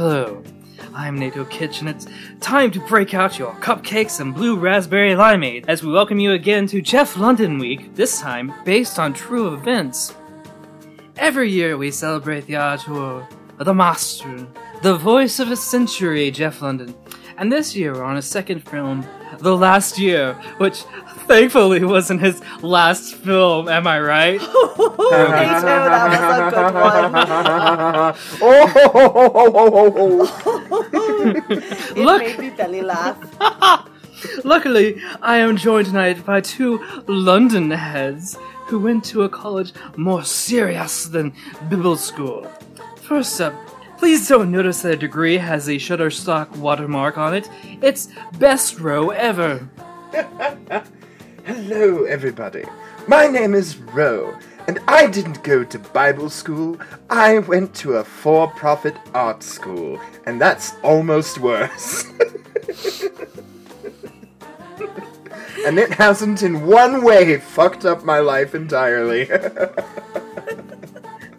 Hello, I'm Nato Kitchen. It's time to break out your cupcakes and blue raspberry limeade as we welcome you again to Jeff London Week, this time based on true events. Every year we celebrate the auteur, uh, the master, the voice of a century, Jeff London. And this year we're on his second film, The Last Year, which thankfully it wasn't his last film, am I right? Me too. That was a good one. oh, It Look. made me belly laugh. Luckily, I am joined tonight by two London heads who went to a college more serious than Bible school. First up, please don't notice that a degree has a Shutterstock watermark on it. It's best row ever. Hello, everybody. My name is Ro, and I didn't go to Bible school. I went to a for profit art school, and that's almost worse. and it hasn't in one way fucked up my life entirely.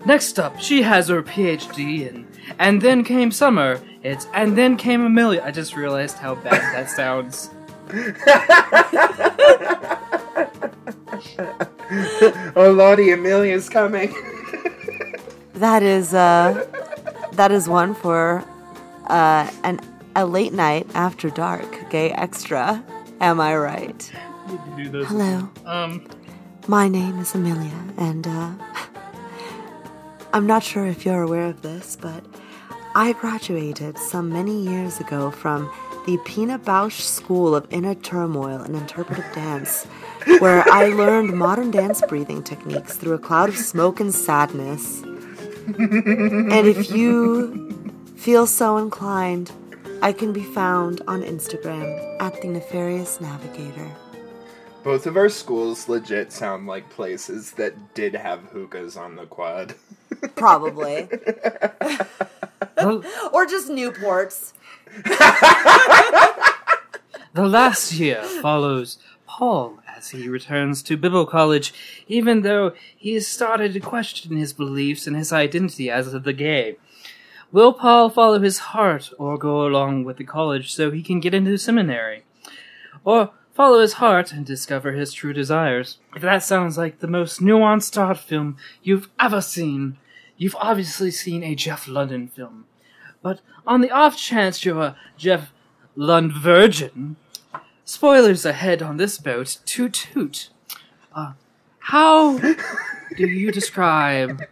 Next up, she has her PhD in. And then came summer. It's and then came Amelia. I just realized how bad that sounds. Oh, Lottie, Amelia's coming. That is uh, that is one for uh, an a late night after dark gay extra. Am I right? Do Hello, Um, my name is Amelia, and uh, I'm not sure if you're aware of this, but I graduated some many years ago from the Pina Bausch School of Inner Turmoil and Interpretive Dance, where I learned modern dance breathing techniques through a cloud of smoke and sadness. and if you feel so inclined, I can be found on Instagram at the Nefarious Navigator. Both of our schools legit sound like places that did have hookahs on the quad. Probably. or just Newports. the last year follows Paul as he returns to Bible College, even though he has started to question his beliefs and his identity as the gay. Will Paul follow his heart or go along with the college so he can get into seminary? Or follow his heart and discover his true desires? If that sounds like the most nuanced art film you've ever seen, you've obviously seen a Jeff London film. But on the off chance you're a Jeff Lund virgin, spoilers ahead on this boat, toot toot. Uh, how do you describe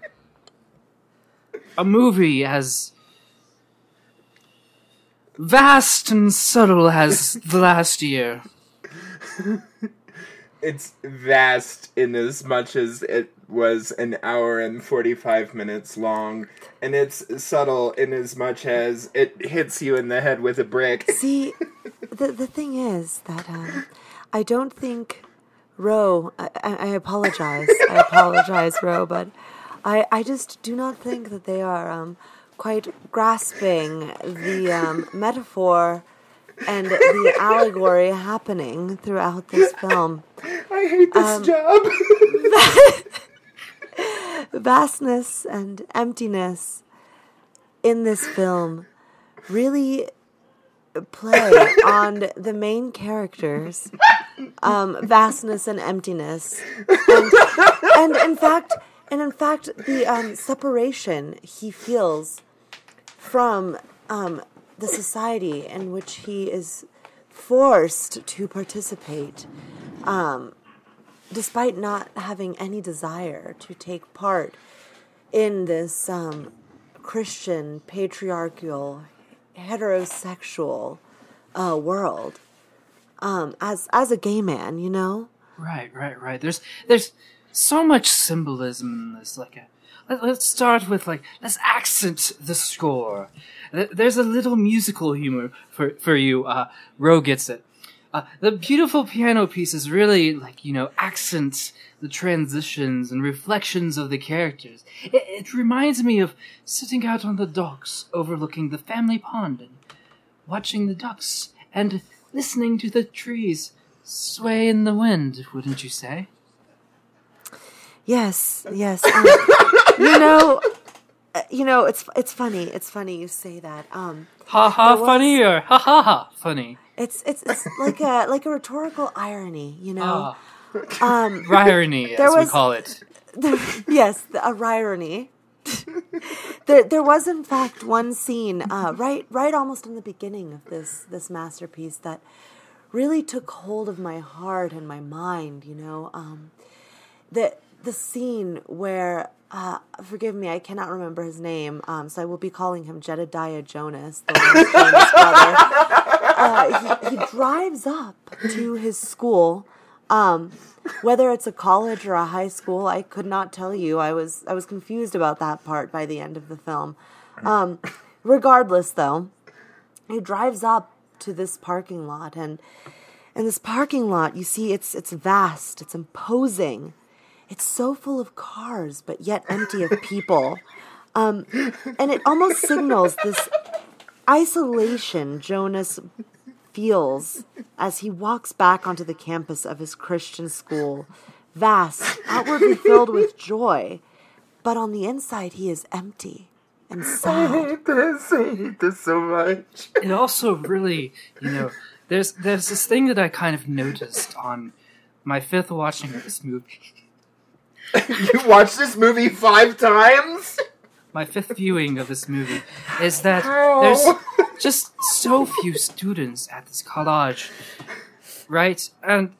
a movie as vast and subtle as the last year? It's vast in as much as it was an hour and 45 minutes long, and it's subtle in as much as it hits you in the head with a brick. See, the the thing is that um, I don't think Ro. I, I apologize. I apologize, Ro, but I I just do not think that they are um, quite grasping the um, metaphor and the allegory happening throughout this film. I hate this Um, job. vastness and emptiness in this film really play on the main characters um, vastness and emptiness. And, and in fact and in fact the um, separation he feels from um, the society in which he is forced to participate um, despite not having any desire to take part in this um, Christian, patriarchal, heterosexual uh, world, um, as as a gay man, you know. Right, right, right. There's there's so much symbolism in this. Like, a, let, let's start with like let's accent the score. There's a little musical humor for for you. Uh, Ro gets it. Uh, the beautiful piano pieces really like you know accent the transitions and reflections of the characters. It, it reminds me of sitting out on the docks overlooking the family pond and watching the ducks and listening to the trees sway in the wind, wouldn't you say? Yes, yes. Um, you know, uh, you know, it's it's funny. It's funny you say that. Um, Ha ha was- funny or ha ha ha funny? It's it's it's like a like a rhetorical irony, you know. Ah, Um, irony, as There we call it. yes, the, a irony. there, there was in fact one scene, uh, right, right, almost in the beginning of this this masterpiece that really took hold of my heart and my mind. You know, um, the the scene where, uh, forgive me, I cannot remember his name, um, so I will be calling him Jedediah Jonas, the Jonas brother. Uh, he, he drives up to his school. Um, whether it's a college or a high school, I could not tell you. I was I was confused about that part by the end of the film. Um, regardless, though, he drives up to this parking lot, and in this parking lot, you see it's it's vast, it's imposing, it's so full of cars, but yet empty of people, um, and it almost signals this isolation Jonas feels as he walks back onto the campus of his Christian school, vast, outwardly filled with joy, but on the inside he is empty and sad. I hate this. I hate this so much. It also really, you know, there's there's this thing that I kind of noticed on my fifth watching of this movie. You watched this movie five times? my fifth viewing of this movie is that How? there's just so few students at this college, right? And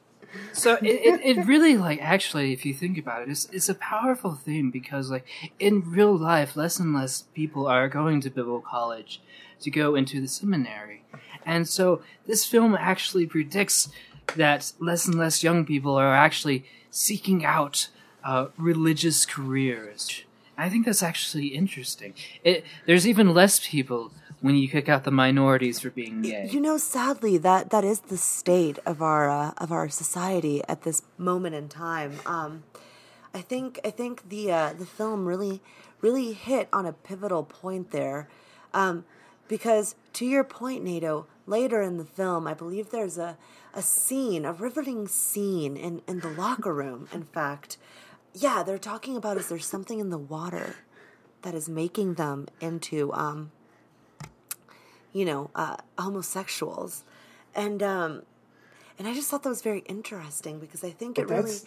so it, it, it really like actually, if you think about it, it's it's a powerful thing because like in real life, less and less people are going to Bible college to go into the seminary, and so this film actually predicts that less and less young people are actually seeking out uh, religious careers. I think that's actually interesting. It, there's even less people when you kick out the minorities for being gay. You know, sadly, that that is the state of our uh, of our society at this moment in time. Um, I think I think the uh, the film really really hit on a pivotal point there, um, because to your point, Nato. Later in the film, I believe there's a a scene, a riveting scene in in the locker room. In fact, yeah, they're talking about is there something in the water that is making them into um, you know, uh, homosexuals, and um, and I just thought that was very interesting because I think it But really,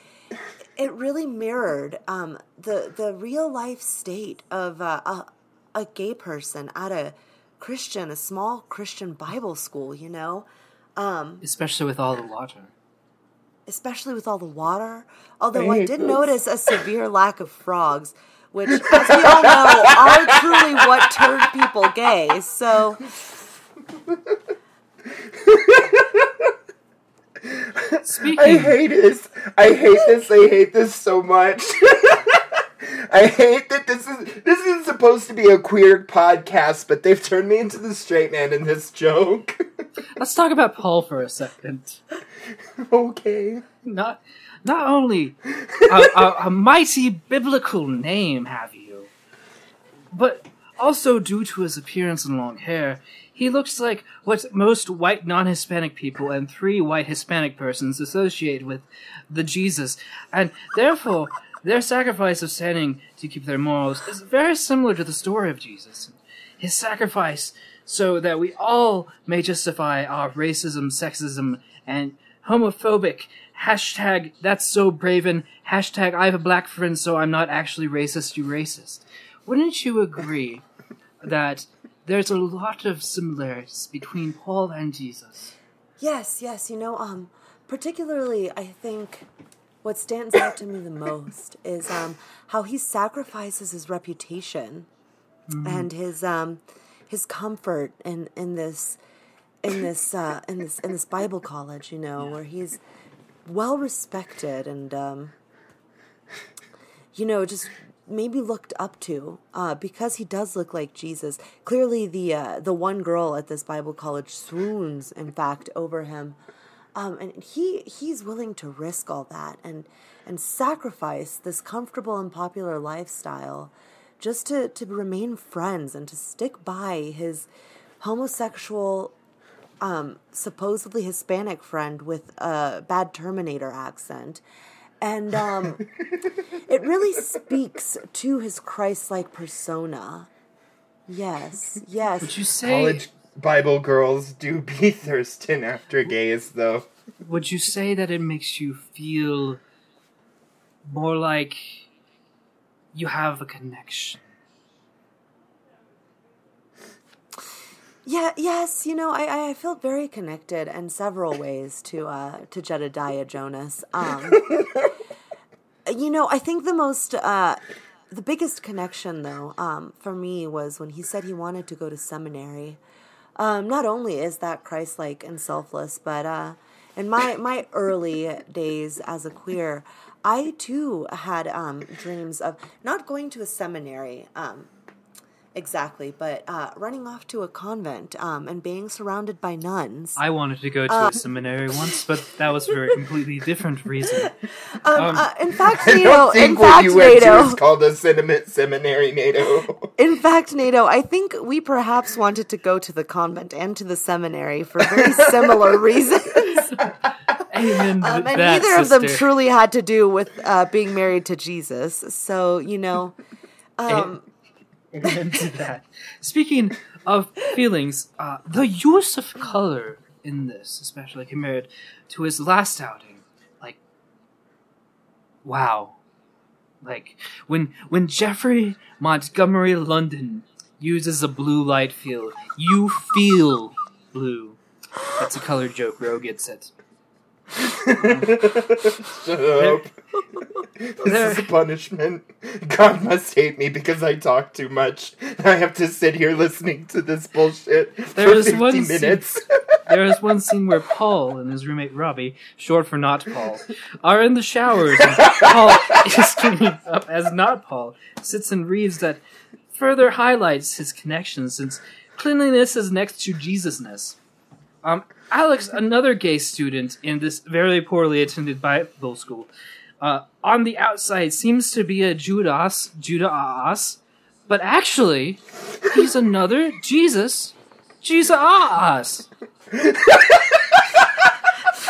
it really mirrored um, the the real life state of uh, a a gay person at a Christian, a small Christian Bible school. You know, Um, Especially with all the water. Especially with all the water. Although I I, did notice a severe lack of frogs, which, as we all know, are truly what turned people gay. So. Speaking, I hate this. I hate this. I hate this so much. I hate that this is this is supposed to be a queer podcast, but they've turned me into the straight man in this joke. let's talk about Paul for a second. okay. Not, not only a, a, a mighty biblical name have you, but also due to his appearance and long hair, he looks like what most white non-Hispanic people and three white Hispanic persons associate with the Jesus, and therefore their sacrifice of sinning to keep their morals is very similar to the story of Jesus. His sacrifice so that we all may justify our racism, sexism, and homophobic hashtag that's so braven hashtag I have a black friend so I'm not actually racist you racist. Wouldn't you agree that there's a lot of similarities between Paul and Jesus? Yes, yes. You know, um, particularly, I think what stands out to me the most is um, how he sacrifices his reputation and his um, his comfort in in this in this uh, in this in this Bible college. You know, where he's well respected and um, you know just maybe looked up to uh, because he does look like Jesus. Clearly, the uh, the one girl at this Bible college swoons, in fact, over him, um, and he he's willing to risk all that and and sacrifice this comfortable and popular lifestyle just to to remain friends and to stick by his homosexual um, supposedly Hispanic friend with a bad Terminator accent. and um, it really speaks to his Christ-like persona. Yes, yes. Would you say? College Bible girls do be thirsting after gays, though. Would you say that it makes you feel more like you have a connection? Yeah, yes, you know, I, I felt very connected in several ways to uh, to Jedediah Jonas. Um, you know, I think the most, uh, the biggest connection though, um, for me was when he said he wanted to go to seminary. Um, not only is that Christ-like and selfless, but uh, in my my early days as a queer, I too had um, dreams of not going to a seminary. Um, exactly, but uh, running off to a convent um, and being surrounded by nuns. I wanted to go to a seminary once, but that was for a completely different reason. Um, Um, uh, in fact, I Nato. don't In what fact, you went to Nato. is called a sentiment seminary, Nato. In fact, Nato. I think we perhaps wanted to go to the convent and to the seminary for very similar reasons, um, and that, neither of them truly had to do with uh, being married to Jesus. So you know, um, Amen to that. Speaking of feelings, uh, the use of color in this, especially compared to his last outing, like, wow. Like when when Jeffrey Montgomery London uses a blue light field, you feel blue. That's a color joke. Ro gets it. Shut up. This is a punishment. God must hate me because I talk too much. I have to sit here listening to this bullshit There for 50 one scene- minutes. There is one scene where Paul and his roommate Robbie, short for not Paul, are in the showers and Paul is up as not Paul, sits and reads that further highlights his connection since cleanliness is next to Jesusness. Um, Alex, another gay student in this very poorly attended Bible school, uh, on the outside seems to be a Judas, Judas, but actually, he's another Jesus, Jesus.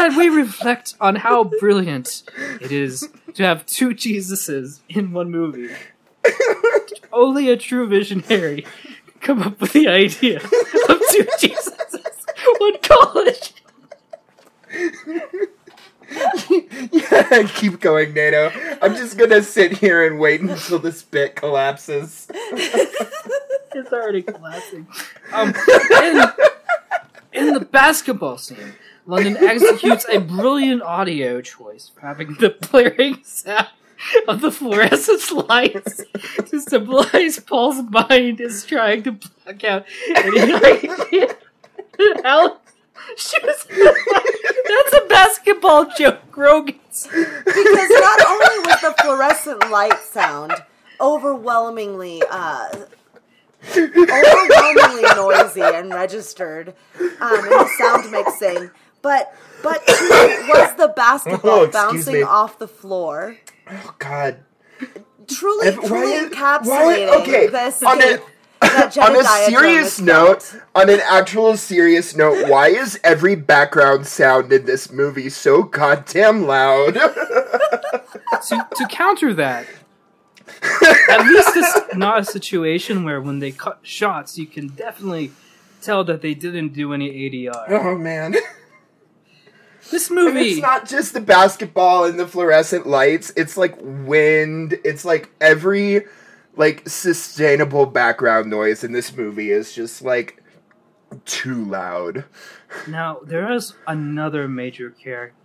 and we reflect on how brilliant it is to have two Jesuses in one movie. Only a true visionary come up with the idea of two Jesuses, one college. yeah, keep going, Nato. I'm just gonna sit here and wait until this bit collapses. It's already collapsing. Um, in, in the basketball scene, London executes a brilliant audio choice having the blaring sound of the fluorescent lights to symbolize Paul's mind is trying to block out any idea. Alex, she was that's a basketball joke, Rogans. because not only was the fluorescent light sound overwhelmingly uh, overwhelmingly noisy and registered um, in the sound mixing, but but too, was the basketball Oh, bouncing me. off the floor Oh God. truly Ev- why truly is- encapsulating why- okay, this on a- that On a serious note, on an actual serious note, why is every background sound in this movie so goddamn loud? to, to counter that, at least it's not a situation where when they cut shots, you can definitely tell that they didn't do any ADR. oh man. This And movie, it's not just the basketball and the fluorescent lights. It's like wind. It's like every like sustainable background noise in this movie is just like too loud. now there is another major character,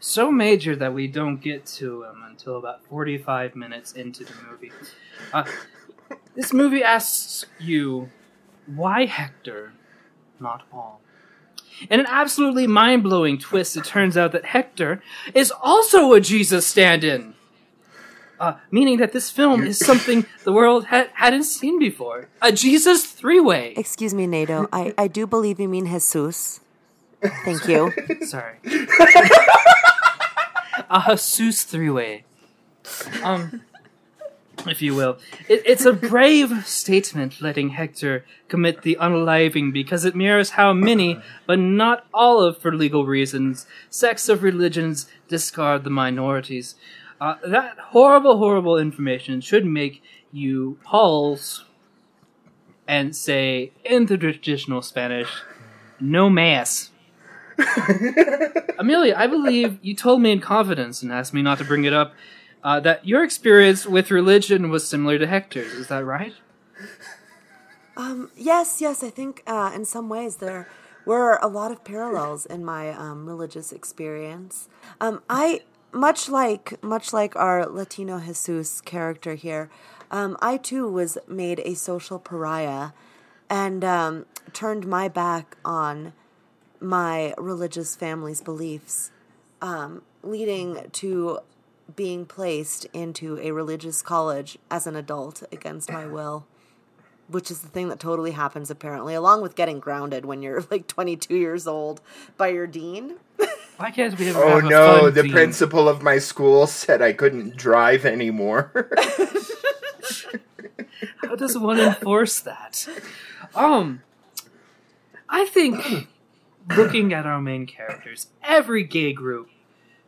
so major that we don't get to him until about forty-five minutes into the movie. Uh, this movie asks you, why Hector, not Paul? In an absolutely mind blowing twist, it turns out that Hector is also a Jesus stand in. Uh, meaning that this film is something the world ha- hadn't seen before. A Jesus three way. Excuse me, Nato. I, I do believe you mean Jesus. Thank you. Sorry. a Jesus three way. Um, if you will. It, it's a brave statement letting Hector commit the unaliving because it mirrors how many, but not all of, for legal reasons, sects of religions discard the minorities. Uh, that horrible, horrible information should make you pause and say, in the traditional Spanish, no mass. Amelia, I believe you told me in confidence and asked me not to bring it up uh, that your experience with religion was similar to Hector's. Is that right? Um, yes, yes, I think uh, in some ways there were a lot of parallels in my um, religious experience. Um, I much like much like our Latino Jesus character here, um, I too was made a social pariah and um, turned my back on my religious family's beliefs, um, leading to being placed into a religious college as an adult against my will. Which is the thing that totally happens, apparently, along with getting grounded when you're like 22 years old by your dean. Why can't we ever Oh have a no, fun the theme? principal of my school said I couldn't drive anymore. How does one enforce that? Um, I think looking at our main characters, every gay group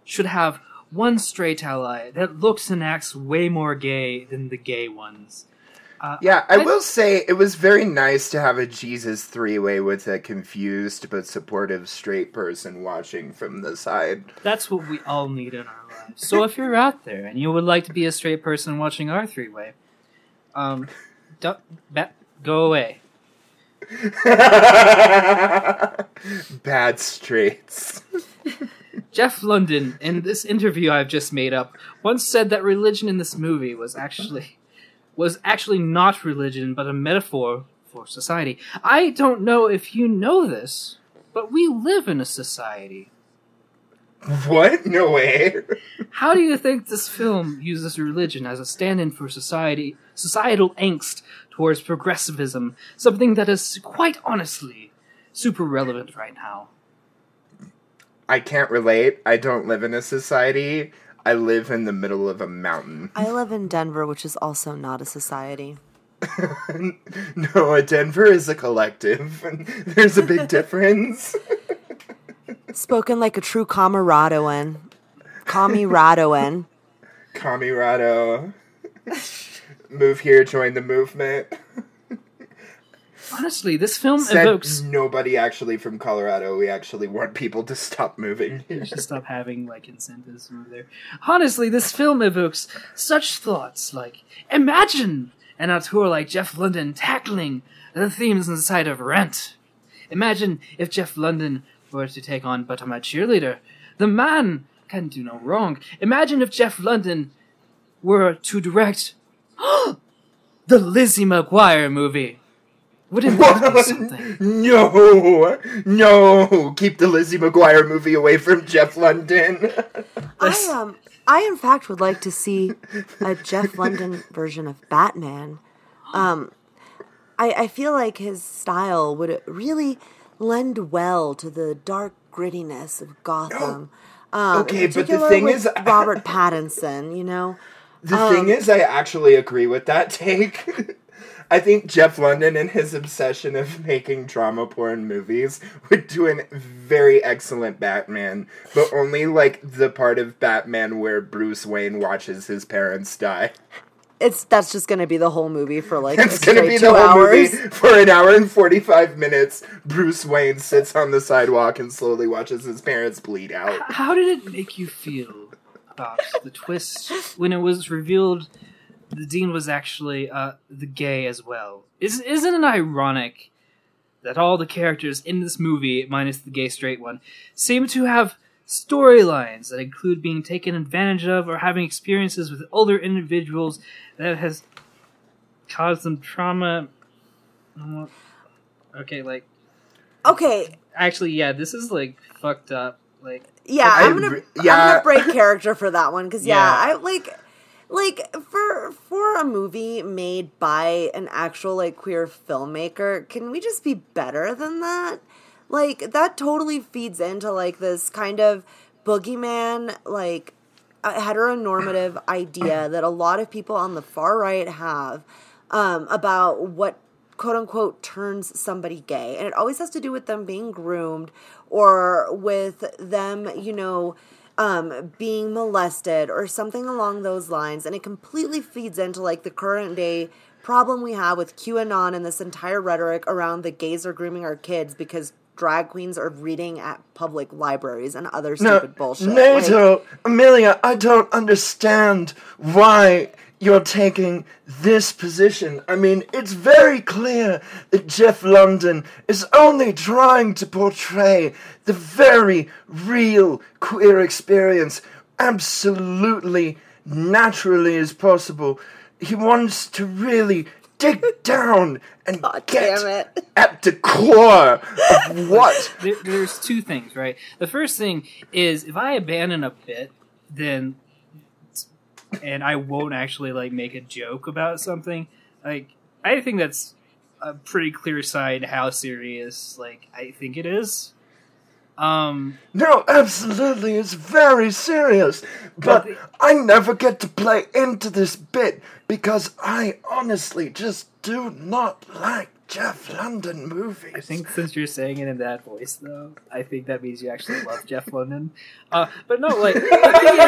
should have one straight ally that looks and acts way more gay than the gay ones. Uh, yeah, I will say it was very nice to have a Jesus three way with a confused but supportive straight person watching from the side. That's what we all need in our lives. So if you're out there and you would like to be a straight person watching our three way, um, don't, ba- go away. Bad straights. Jeff London, in this interview I've just made up, once said that religion in this movie was actually was actually not religion, but a metaphor for society. I don't know if you know this, but we live in a society. What? No way. How do you think this film uses religion as a stand-in for society, societal angst towards progressivism, something that is quite honestly super relevant right now? I can't relate. I don't live in a society. I live in the middle of a mountain. I live in Denver, which is also not a society. no, a Denver is a collective. There's a big difference. Spoken like a true camaradoan. Camaradoan. Camirado. Move here, join the movement. Honestly, this film Said evokes nobody actually from Colorado. We actually want people to stop moving here. should stop having like incentives to move there. Honestly, this film evokes such thoughts like imagine an auteur like Jeff London tackling the themes inside of Rent. Imagine if Jeff London were to take on But I'm a Cheerleader. The man can do no wrong. Imagine if Jeff London were to direct the Lizzie McGuire movie. Wouldn't that be something? No, no! Keep the Lizzie McGuire movie away from Jeff London. I um I in fact would like to see a Jeff London version of Batman. Um I I feel like his style would really lend well to the dark grittiness of Gotham. Um, Okay, but the thing with is- Robert Pattinson, you know. The Um, thing is, I actually agree with that take. I think Jeff London and his obsession of making drama porn movies would do a very excellent Batman, but only like the part of Batman where Bruce Wayne watches his parents die. It's that's just going to be the whole movie for like It's gonna be two the whole hours. movie for an hour and forty five minutes. Bruce Wayne sits on the sidewalk and slowly watches his parents bleed out. How did it make you feel about the twist when it was revealed the dean was actually uh, the gay as well? Is, isn't it ironic that all the characters in this movie, minus the gay straight one, seem to have storylines that include being taken advantage of or having experiences with older individuals that has caused them trauma? Okay, like Okay, actually, yeah, this is like fucked up. Like yeah, I I'm gonna re- I'm yeah. gonna break character for that one because yeah, Yeah. I like like for for a movie made by an actual like queer filmmaker, can we just be better than that? Like that totally feeds into like this kind of boogeyman like a heteronormative idea that a lot of people on the far right have um, about what quote unquote turns somebody gay. And it always has to do with them being groomed or with them, you know, um, being molested or something along those lines. And it completely feeds into like the current day problem we have with QAnon and this entire rhetoric around the gays are grooming our kids because drag queens are reading at public libraries and other stupid bullshit. Like- Nato, Amelia, I don't understand why you're taking this position. I mean, it's very clear that Jeff London is only trying to portray the very real queer experience absolutely naturally as possible. He wants to really dig down and God get damn it. at the core of what there, there's two things, right? The first thing is if I abandon a bit, then and I won't actually like make a joke about something. Like I think that's a pretty clear sign how serious like I think it is. Um, No, absolutely, it's very serious. But the- I never get to play into this bit because I honestly just do not like Jeff London movies. I think since you're saying it in that voice, though, I think that means you actually love Jeff London. Uh, but no, like the thing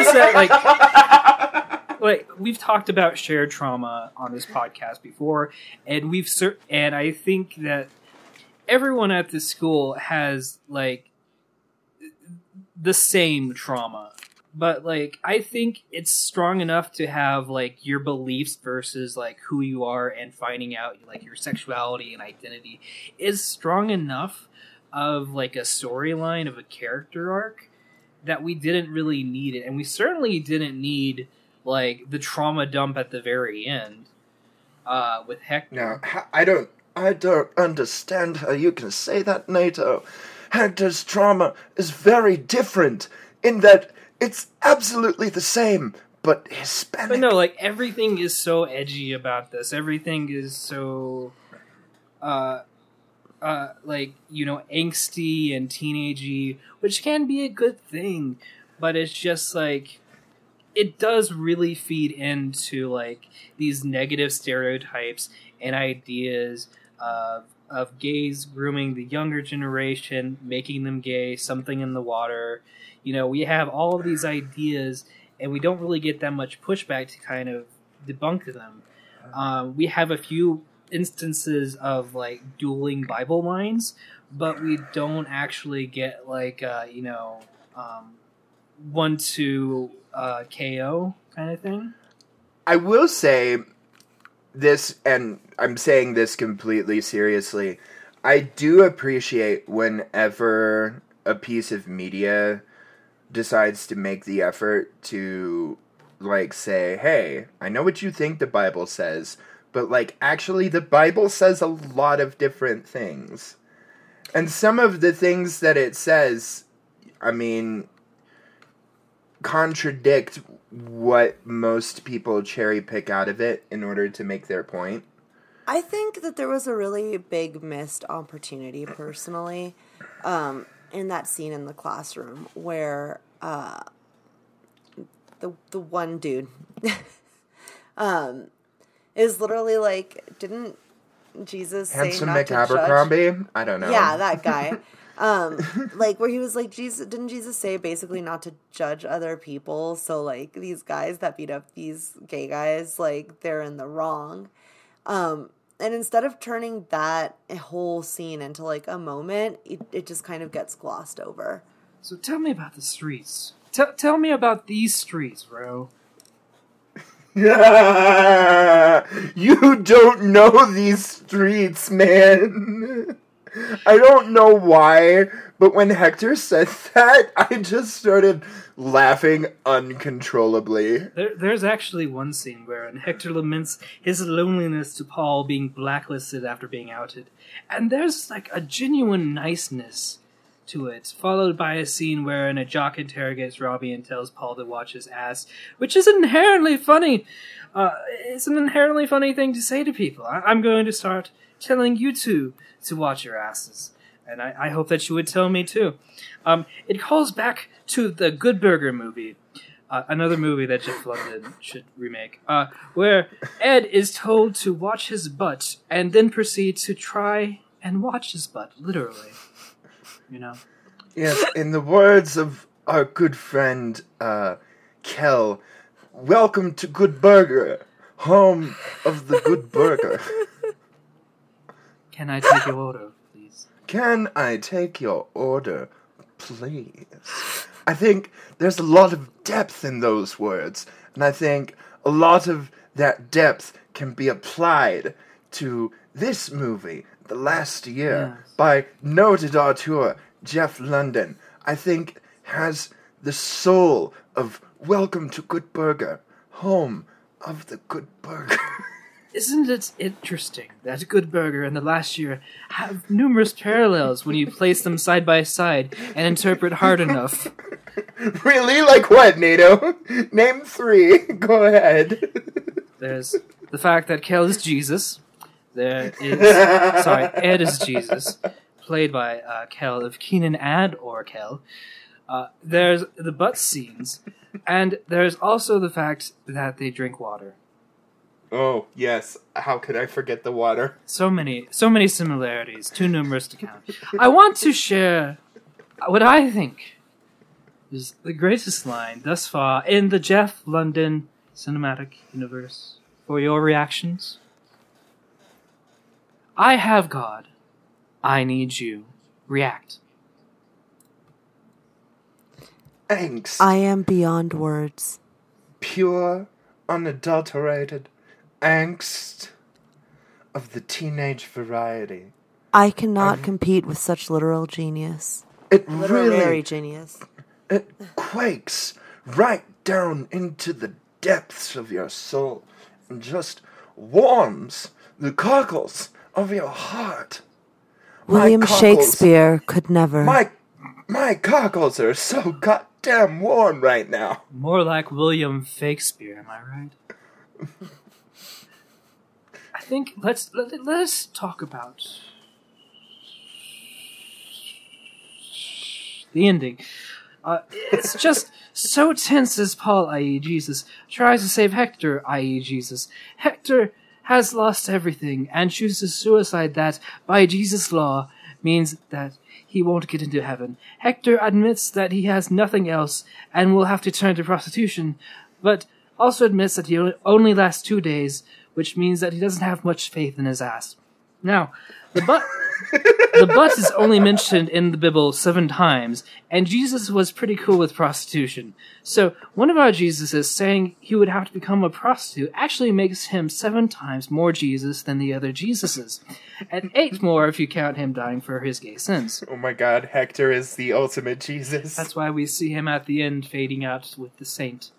is that like like we've talked about shared trauma on this podcast before, and we've cer- and I think that everyone at the school has like the same trauma. But like I think it's strong enough to have like your beliefs versus like who you are and finding out like your sexuality and identity is strong enough of like a storyline of a character arc that we didn't really need it and we certainly didn't need like the trauma dump at the very end uh with Hector. No, I don't. I don't understand how you can say that, Nato. Hector's trauma is very different in that it's absolutely the same, but Hispanic. But no, like everything is so edgy about this. Everything is so, uh, uh, like you know, angsty and teenagey, which can be a good thing, but it's just like it does really feed into like these negative stereotypes and ideas of of gays grooming the younger generation, making them gay, something in the water. You know, we have all of these ideas and we don't really get that much pushback to kind of debunk them. Um, we have a few instances of like dueling Bible lines, but we don't actually get like uh, you know um, one to uh, KO kind of thing. I will say this, and I'm saying this completely seriously. I do appreciate whenever a piece of media decides to make the effort to, like, say, hey, I know what you think the Bible says, but, like, actually, the Bible says a lot of different things. And some of the things that it says, I mean, contradict what most people cherry pick out of it in order to make their point. I think that there was a really big missed opportunity personally um, in that scene in the classroom where uh, the the one dude um, is literally like, didn't Jesus say Handsome not Mick to judge? I don't know. Yeah, that guy. Um, like where he was like, Jesus, didn't Jesus say basically not to judge other people? So like these guys that beat up these gay guys, like they're in the wrong. Um, and instead of turning that whole scene into like a moment, it, it just kind of gets glossed over. So tell me about the streets. Tell tell me about these streets, bro. you don't know these streets, man. I don't know why, but when Hector said that, I just started laughing uncontrollably. There, there's actually one scene where Hector laments his loneliness to Paul being blacklisted after being outed, and there's like a genuine niceness to it, followed by a scene wherein a jock interrogates Robbie and tells Paul to watch his ass, which is inherently funny. Uh, it's an inherently funny thing to say to people. I- I'm going to start telling you two to watch your asses. And I, I hope that you would tell me too. Um, it calls back to the Good Burger movie, uh, another movie that Jeff London should remake, uh, where Ed is told to watch his butt and then proceed to try and watch his butt, literally. You know? Yes, in the words of our good friend uh, Kel, welcome to Good Burger, home of the Good Burger. Can I take your order, please? Can I take your order, please? I think there's a lot of depth in those words, and I think a lot of that depth can be applied to this movie, The Last Year, Yes. by noted auteur Jeff London. I think has the soul of Welcome to Good Burger, home of the Good Burger. Isn't it interesting that Good Burger and The Last Year have numerous parallels when you place them side by side and interpret hard enough? really? Like what, Nato? Name three. Go ahead. There's the fact that Kel is Jesus. There is sorry, Ed is Jesus, played by uh, Kel of Kenan and or Kel. Uh, there's the butt scenes, and there's also the fact that they drink water. Oh, yes. How could I forget the water? So many, so many similarities, too numerous to count. I want to share what I think is the greatest line thus far in the Jeff London cinematic universe. For your reactions, I have God. I need you. React. Angst. I am beyond words. Pure, unadulterated angst of the teenage variety. I cannot compete with such literal genius. It Literary really genius. it quakes right down into the depths of your soul and just warms the cockles of your heart. William cockles- Shakespeare could never. My my cockles are so goddamn warm right now. More like William Shakespeare, am I right? I think let's let, let us talk about the ending. Uh, it's just so tense as Paul, i.e., Jesus, tries to save Hector, i.e., Jesus. Hector has lost everything and chooses suicide that, by Jesus' law, means that he won't get into heaven. Hector admits that he has nothing else and will have to turn to prostitution, but also admits that he only lasts two days, which means that he doesn't have much faith in his ass. Now, the butt, the butt is only mentioned in the Bible seven times, and Jesus was pretty cool with prostitution. So, one of our Jesuses saying he would have to become a prostitute actually makes him seven times more Jesus than the other Jesuses, and eight more if you count him dying for his gay sins. Oh my god, Hector is the ultimate Jesus. That's why we see him at the end fading out with the saint.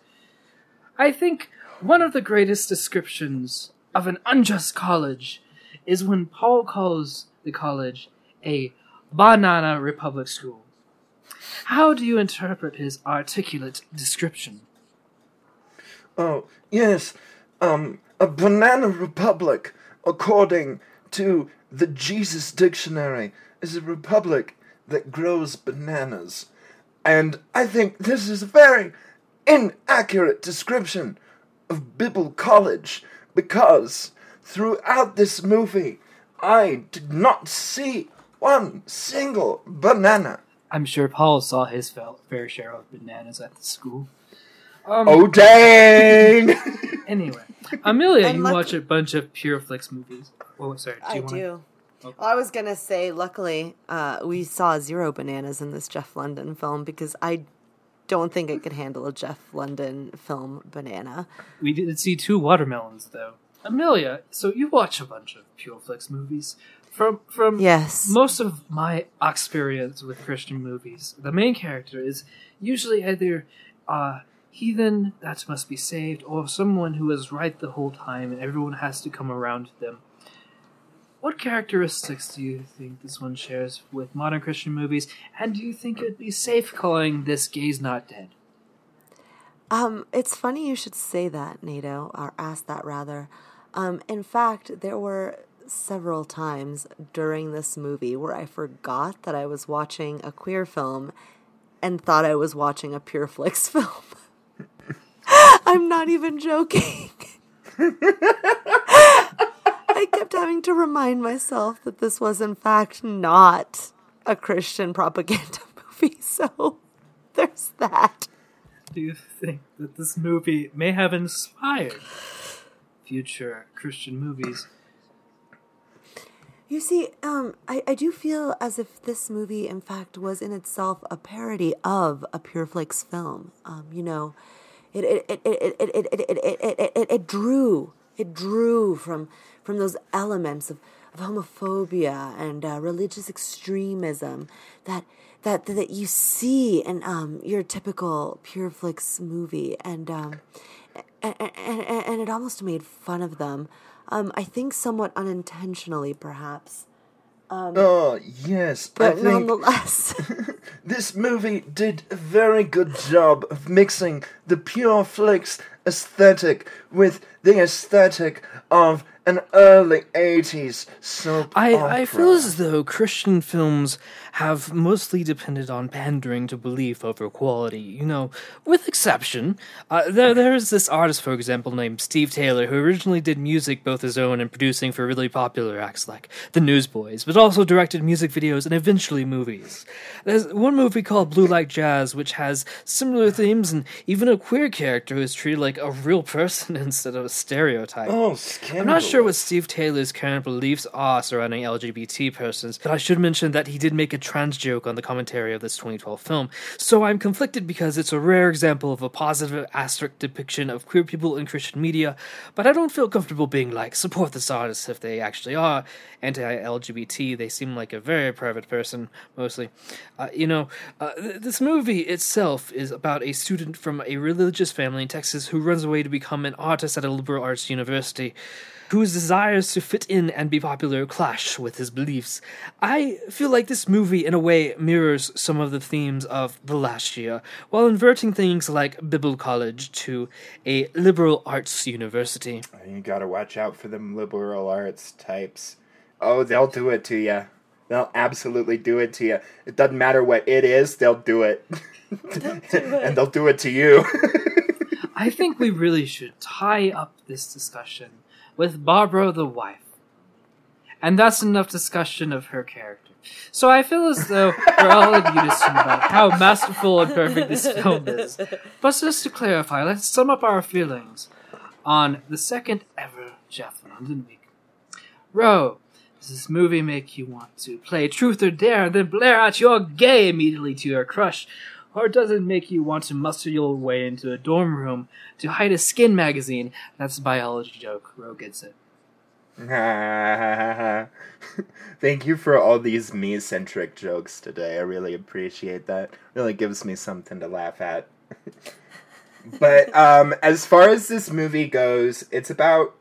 I think one of the greatest descriptions of an unjust college is when Paul calls the college a banana republic school. How do you interpret his articulate description? Oh, yes. Um, a banana republic, according to the Jesus Dictionary, is a republic that grows bananas. And I think this is a very inaccurate description of Bible College because throughout this movie, I did not see one single banana. I'm sure Paul saw his fair share of bananas at the school. Um, Oh, dang! Anyway, Amelia, And you luck- watch a bunch of Pure Flix movies. Oh, sorry. Do you I wanna- do. Okay. Well, I was gonna say, luckily, uh, we saw zero bananas in this Jeff London film because I don't think it could handle a Jeff London film banana. We did see two watermelons, though. Amelia, so you watch a bunch of Pure Flix movies. From from Yes. most of my experience with Christian movies, the main character is usually either a heathen that must be saved, or someone who is right the whole time, and everyone has to come around to them. What characteristics do you think this one shares with modern Christian movies, and do you think it would be safe calling this gays not dead? Um, it's funny you should say that, Nato, or ask that rather. Um, in fact, there were several times during this movie where I forgot that I was watching a queer film and thought I was watching a Pure Flix film. I'm not even joking. I kept having to remind myself that this was, in fact, not a Christian propaganda movie. So there's that. Do you think that this movie may have inspired future Christian movies? You see, um, I, I do feel as if this movie, in fact, was in itself a parody of a Pure Pureflix film. Um, you know, it it, it, it, it, it, it, it, it, it, it drew it drew from from those elements of, of homophobia and uh, religious extremism that that that you see in um, your typical pure Pureflix movie, and um, and, and, and it almost made fun of them. Um, I think somewhat unintentionally, perhaps. oh yes, I But think nonetheless, this movie did a very good job of mixing the Pure Flix aesthetic with the aesthetic of an early '80s soap I, opera. I feel as though Christian films have mostly depended on pandering to belief over quality, you know, with exception. Uh, there, there is this artist, for example, named Steve Taylor, who originally did music both his own and producing for really popular acts like the Newsboys, but also directed music videos and eventually movies. There's one movie called Blue Like Jazz, which has similar themes and even a queer character who is treated like a real person instead of a stereotype. Oh, I'm not sure what Steve Taylor's current beliefs are surrounding LGBT persons, but I should mention that he did make a trans joke on the commentary of this 2012 film, so I'm conflicted because it's a rare example of a positive asterisk depiction of queer people in Christian media, but I don't feel comfortable being like, support this artist if they actually are anti LGBT. They seem like a very private person, mostly. Uh, you know, uh, th- this movie itself is about a student from a religious family in Texas who runs away to become an artist at a liberal arts university whose desires to fit in and be popular clash with his beliefs. I feel like this movie, in a way, mirrors some of the themes of the last year, while inverting things like Bible College to a liberal arts university. You gotta watch out for them liberal arts types. Oh, they'll do it to you. They'll absolutely do it to you. It doesn't matter what it is, they'll do it. and they'll do it to you. I think we really should tie up this discussion with Barbara the wife. And that's enough discussion of her character. So I feel as though we're all in unison about how masterful and perfect this film is. But just to clarify, let's sum up our feelings on the second ever Jeff London week. Ro, does this movie make you want to play truth or dare and then blare out you're gay immediately to your crush? Or does it make you want to muster your way into a dorm room to hide a skin magazine? That's a biology joke. Ro gets it. Thank you for all these me centric jokes today. I really appreciate that. Really gives me something to laugh at. but um, as far as this movie goes, it's about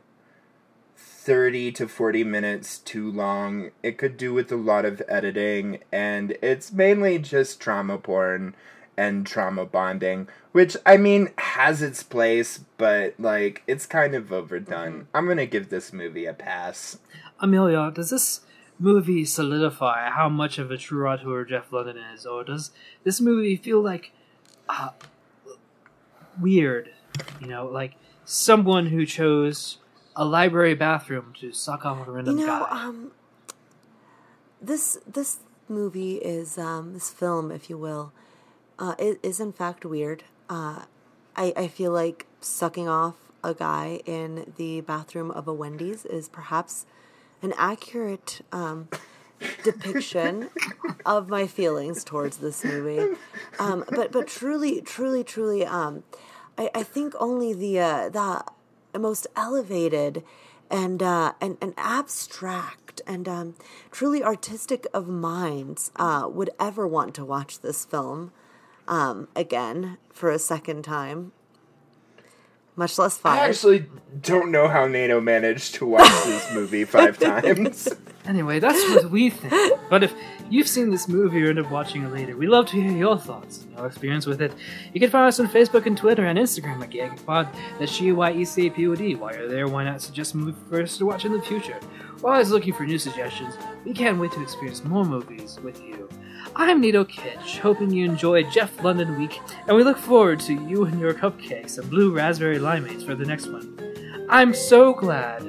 30 to 40 minutes too long. It could do with a lot of editing, and it's mainly just trauma porn and trauma bonding, which I mean has its place, but like it's kind of overdone. I'm gonna give this movie a pass. Amelia, does this movie solidify how much of a true auteur Jeff London is, or does this movie feel like uh, weird? You know, like someone who chose a library bathroom to suck off a you random know, guy. um, this this movie is um, this film, if you will, uh, it is in fact weird. Uh, I I feel like sucking off a guy in the bathroom of a Wendy's is perhaps an accurate um, depiction of my feelings towards this movie. Um, but but truly, truly, truly, um, I, I think only the uh, the most elevated and uh, and, and abstract and um, truly artistic of minds uh, would ever want to watch this film um, again for a second time. Much less I actually don't know how Nato managed to watch this movie five times. Anyway, that's what we think. But if you've seen this movie or end up watching it later, we'd love to hear your thoughts and your experience with it. You can find us on Facebook and Twitter and Instagram at GAYECAPod. That's G Y E C A P O D. While you're there, why not suggest a movie for us to watch in the future? We're always looking for new suggestions. We can't wait to experience more movies with you. I'm Nato Kitsch, hoping you enjoyed Jeff London Week, and we look forward to you and your cupcakes and blue raspberry limeades for the next one. I'm so glad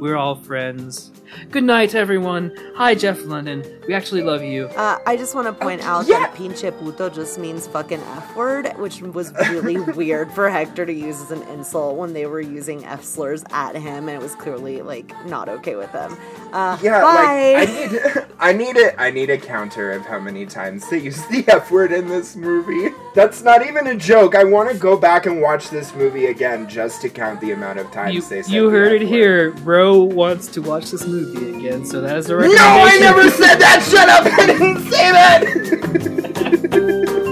we're all friends. Good night, everyone. Hi, Jeff London. We actually love you. Uh, I just want to point out yeah. that pinche puto just means fucking F word, which was really weird for Hector to use as an insult when they were using F slurs at him, and it was clearly like not okay with them. Uh, Yeah, bye. like I need, I need a, I need a counter of how many times they use the F word in this movie. That's not even a joke. I want to go back and watch this movie again just to count the amount of times You, they said. you the heard F it here. Bro wants to watch this movie movie again, so that is a recommendation. No, I never said that! Shut up! I didn't say that!